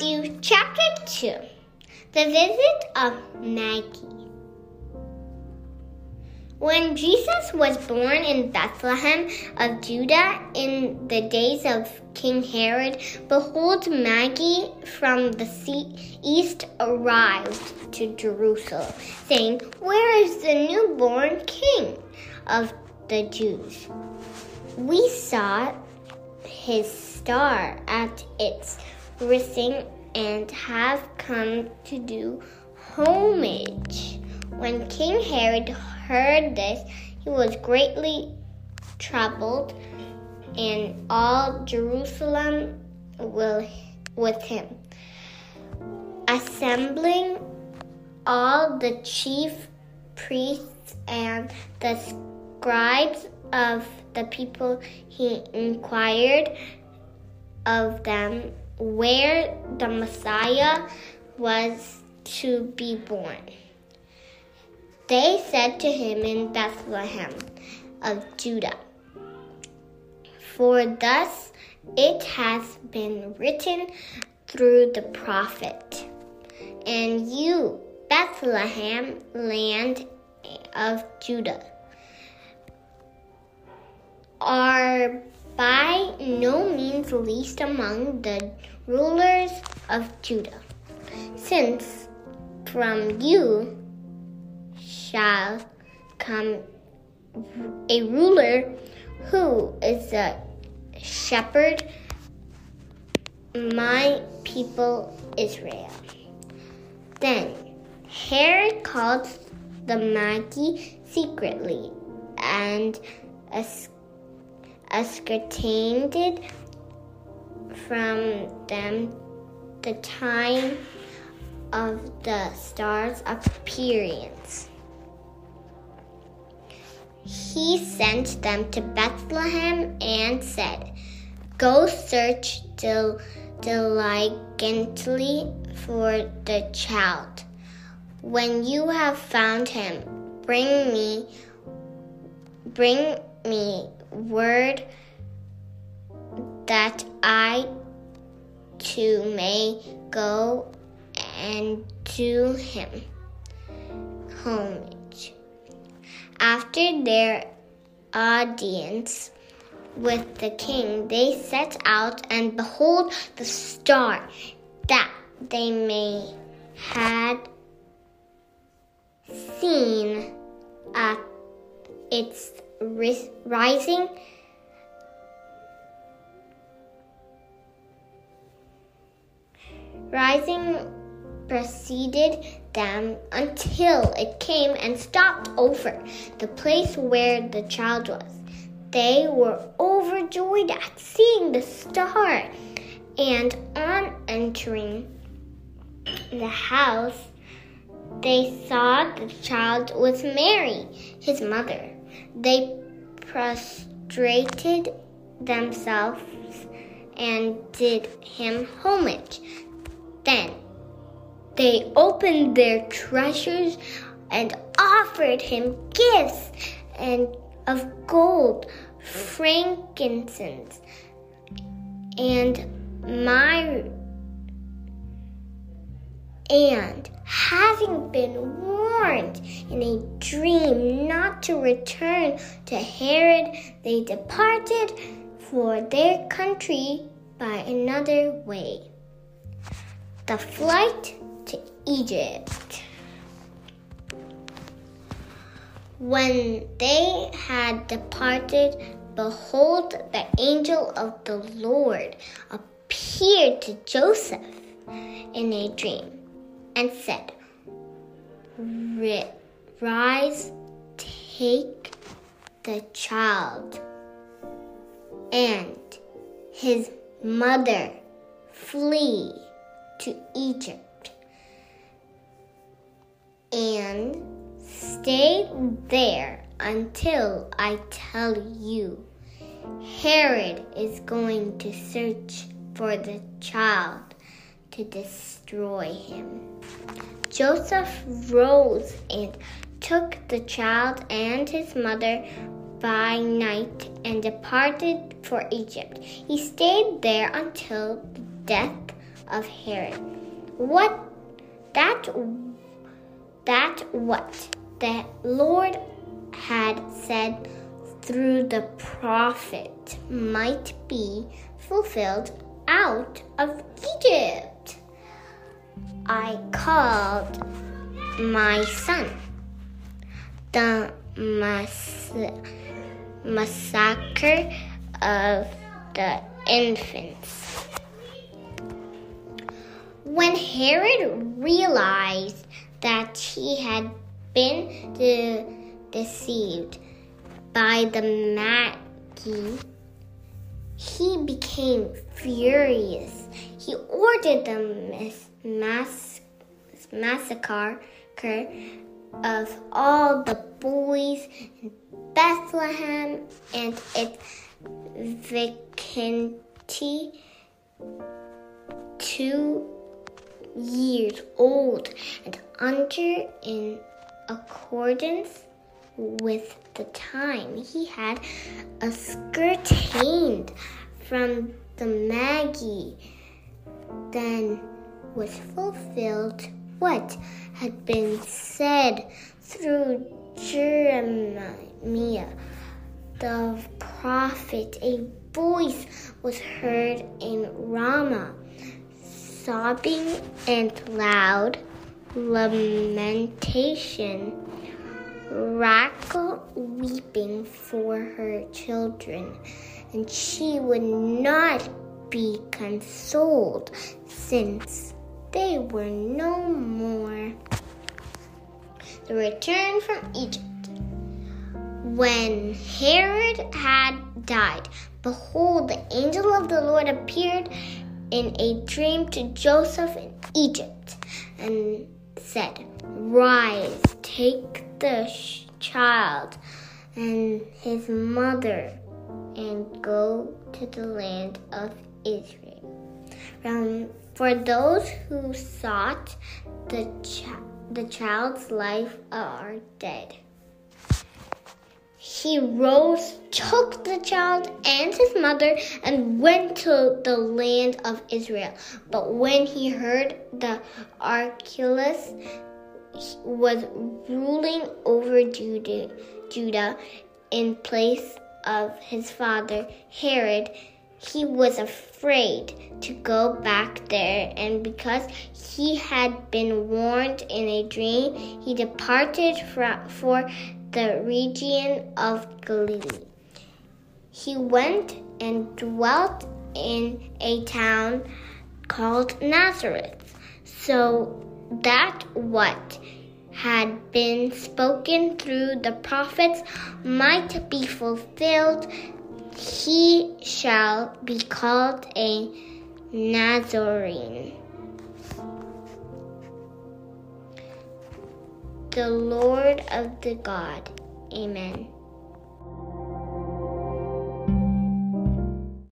Matthew chapter 2 The visit of Magi. When Jesus was born in Bethlehem of Judah in the days of King Herod, behold, Magi from the east arrived to Jerusalem, saying, Where is the newborn king of the Jews? We saw his star at its rising and have come to do homage. When King Herod heard this, he was greatly troubled, and all Jerusalem will, with him. Assembling all the chief priests and the scribes of the people, he inquired of them where the Messiah was to be born. They said to him in Bethlehem of Judah, For thus it has been written through the prophet, and you, Bethlehem, land of Judah, are by no means least among the rulers of Judah, since from you shall come a ruler who is a shepherd my people Israel. Then Herod called the Magi secretly and ascertained from them the time of the star's appearance. He sent them to Bethlehem and said, Go search dil- diligently for the child. When you have found him, bring me bring me word that I too may go and do him homage. After their audience with the king, they set out and behold the star that they may had seen at its rising rising preceded them until it came and stopped over the place where the child was. They were overjoyed at seeing the star, and on entering the house, they saw the child with Mary, his mother. They prostrated themselves and did him homage. Then they opened their treasures and offered him gifts and of gold, frankincense, and myrrh. And having been warned in a dream not to return to Herod, they departed for their country by another way. The flight to Egypt. When they had departed, behold, the angel of the Lord appeared to Joseph in a dream and said, Rise, take the child and his mother, flee to Egypt and stay there until I tell you. Herod is going to search for the child to destroy him. Joseph rose and took the child and his mother by night and departed for Egypt. He stayed there until the death of Herod. What that that what the Lord had said through the prophet might be fulfilled out of Egypt. I called my son the mass- massacre of the infants. When Herod realized that he had been de- deceived by the Magi, he became furious. He ordered the mass- massacre of all the boys in Bethlehem and its vicinity two years old and under in accordance with the time he had a ascertained from the Magi then was fulfilled what had been said through Jeremiah the prophet. A voice was heard in Ramah, sobbing and loud lamentation, Rachel weeping for her children, and she would not be consoled since they were no more. The return from Egypt. When Herod had died, behold, the angel of the Lord appeared in a dream to Joseph in Egypt and said, Rise, take the child and his mother and go to the land of Israel. Um, for those who sought the, the child's life are dead. He rose, took the child and his mother, and went to the land of Israel. But when he heard the Archelaus was ruling over Judah, in place of his father Herod, he was afraid to go back there, and because he had been warned in a dream, he departed for the region of Galilee. He went and dwelt in a town called Nazareth, so that what had been spoken through the prophets might be fulfilled. He shall be called a Nazarene. the Lord of the God. Amen.